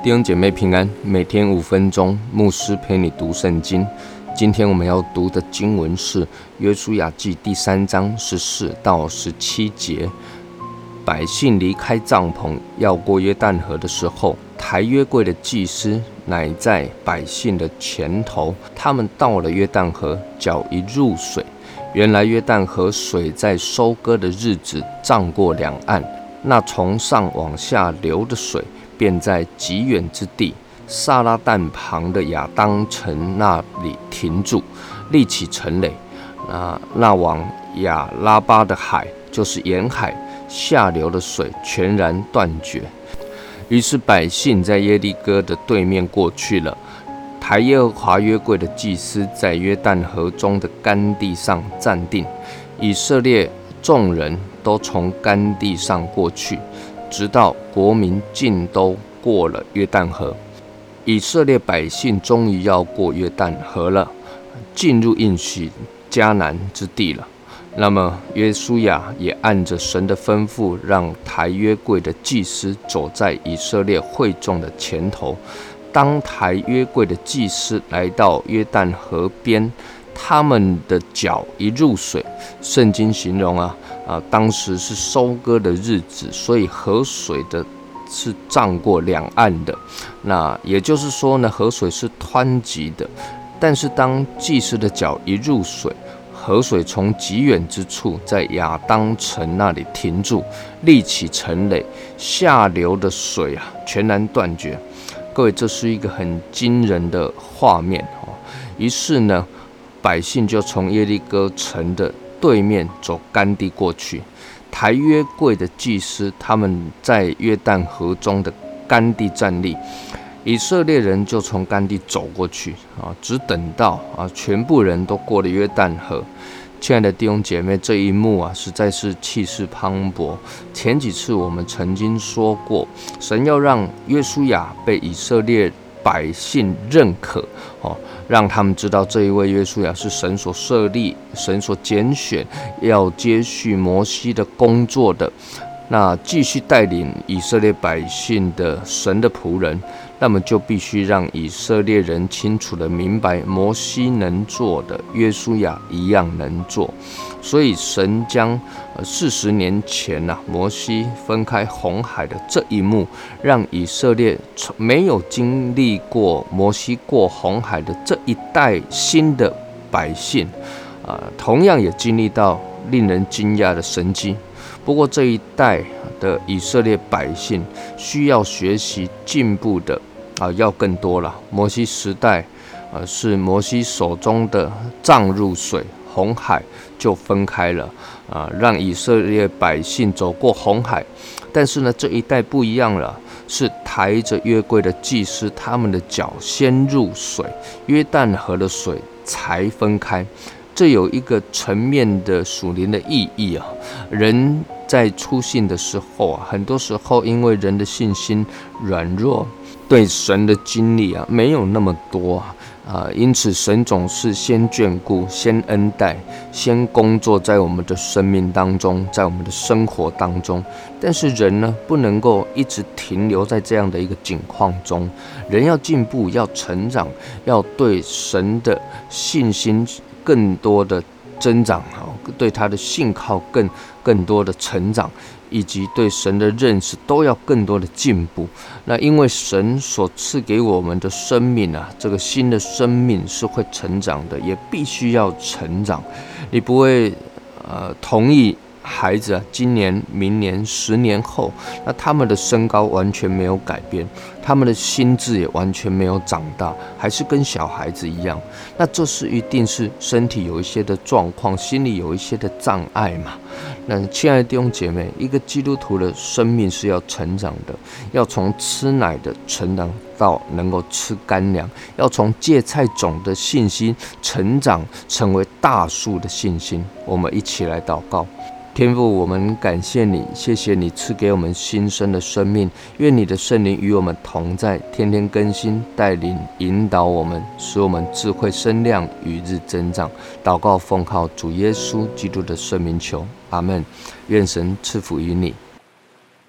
弟兄姐妹平安，每天五分钟，牧师陪你读圣经。今天我们要读的经文是《约书亚记》第三章十四到十七节。百姓离开帐篷要过约旦河的时候，抬约柜的祭司乃在百姓的前头。他们到了约旦河，脚一入水，原来约旦河水在收割的日子涨过两岸，那从上往下流的水。便在极远之地萨拉旦旁的亚当城那里停住，立起城垒。啊，那往亚拉巴的海，就是沿海下流的水全然断绝。于是百姓在耶利哥的对面过去了。抬耶和华约柜的祭司在约旦河中的干地上站定，以色列众人都从干地上过去。直到国民尽都过了约旦河，以色列百姓终于要过约旦河了，进入应许迦南之地了。那么约书亚也按着神的吩咐，让抬约柜的祭司走在以色列会众的前头。当抬约柜的祭司来到约旦河边，他们的脚一入水，圣经形容啊。啊，当时是收割的日子，所以河水的是涨过两岸的。那也就是说呢，河水是湍急的。但是当祭司的脚一入水，河水从极远之处，在亚当城那里停住，立起城垒，下流的水啊，全然断绝。各位，这是一个很惊人的画面哦。于是呢，百姓就从耶利哥城的。对面走干地过去，抬约柜的祭司他们在约旦河中的干地站立，以色列人就从干地走过去啊，只等到啊全部人都过了约旦河。亲爱的弟兄姐妹，这一幕啊实在是气势磅礴。前几次我们曾经说过，神要让约书亚被以色列。百姓认可哦，让他们知道这一位约书亚是神所设立、神所拣选，要接续摩西的工作的，那继续带领以色列百姓的神的仆人。那么就必须让以色列人清楚的明白，摩西能做的，约书亚一样能做。所以神将四十年前呐，摩西分开红海的这一幕，让以色列从没有经历过摩西过红海的这一代新的百姓，啊，同样也经历到令人惊讶的神迹。不过这一代的以色列百姓需要学习进步的。啊，要更多了。摩西时代，啊，是摩西手中的杖入水，红海就分开了，啊，让以色列百姓走过红海。但是呢，这一代不一样了，是抬着约柜的祭司，他们的脚先入水，约旦河的水才分开。这有一个层面的属灵的意义啊。人在出信的时候啊，很多时候因为人的信心软弱。对神的经历啊，没有那么多啊，啊，因此神总是先眷顾、先恩待、先工作在我们的生命当中，在我们的生活当中。但是人呢，不能够一直停留在这样的一个境况中，人要进步、要成长，要对神的信心更多的增长啊，对他的信靠更更多的成长。以及对神的认识都要更多的进步。那因为神所赐给我们的生命啊，这个新的生命是会成长的，也必须要成长。你不会呃同意。孩子啊，今年、明年、十年后，那他们的身高完全没有改变，他们的心智也完全没有长大，还是跟小孩子一样。那这是一定是身体有一些的状况，心里有一些的障碍嘛？那亲爱的弟兄姐妹，一个基督徒的生命是要成长的，要从吃奶的成长到能够吃干粮，要从芥菜种的信心成长成为大树的信心。我们一起来祷告。天父，我们感谢你，谢谢你赐给我们新生的生命。愿你的圣灵与我们同在，天天更新、带领、引导我们，使我们智慧生亮，与日增长。祷告奉靠主耶稣基督的圣名求，阿门。愿神赐福于你。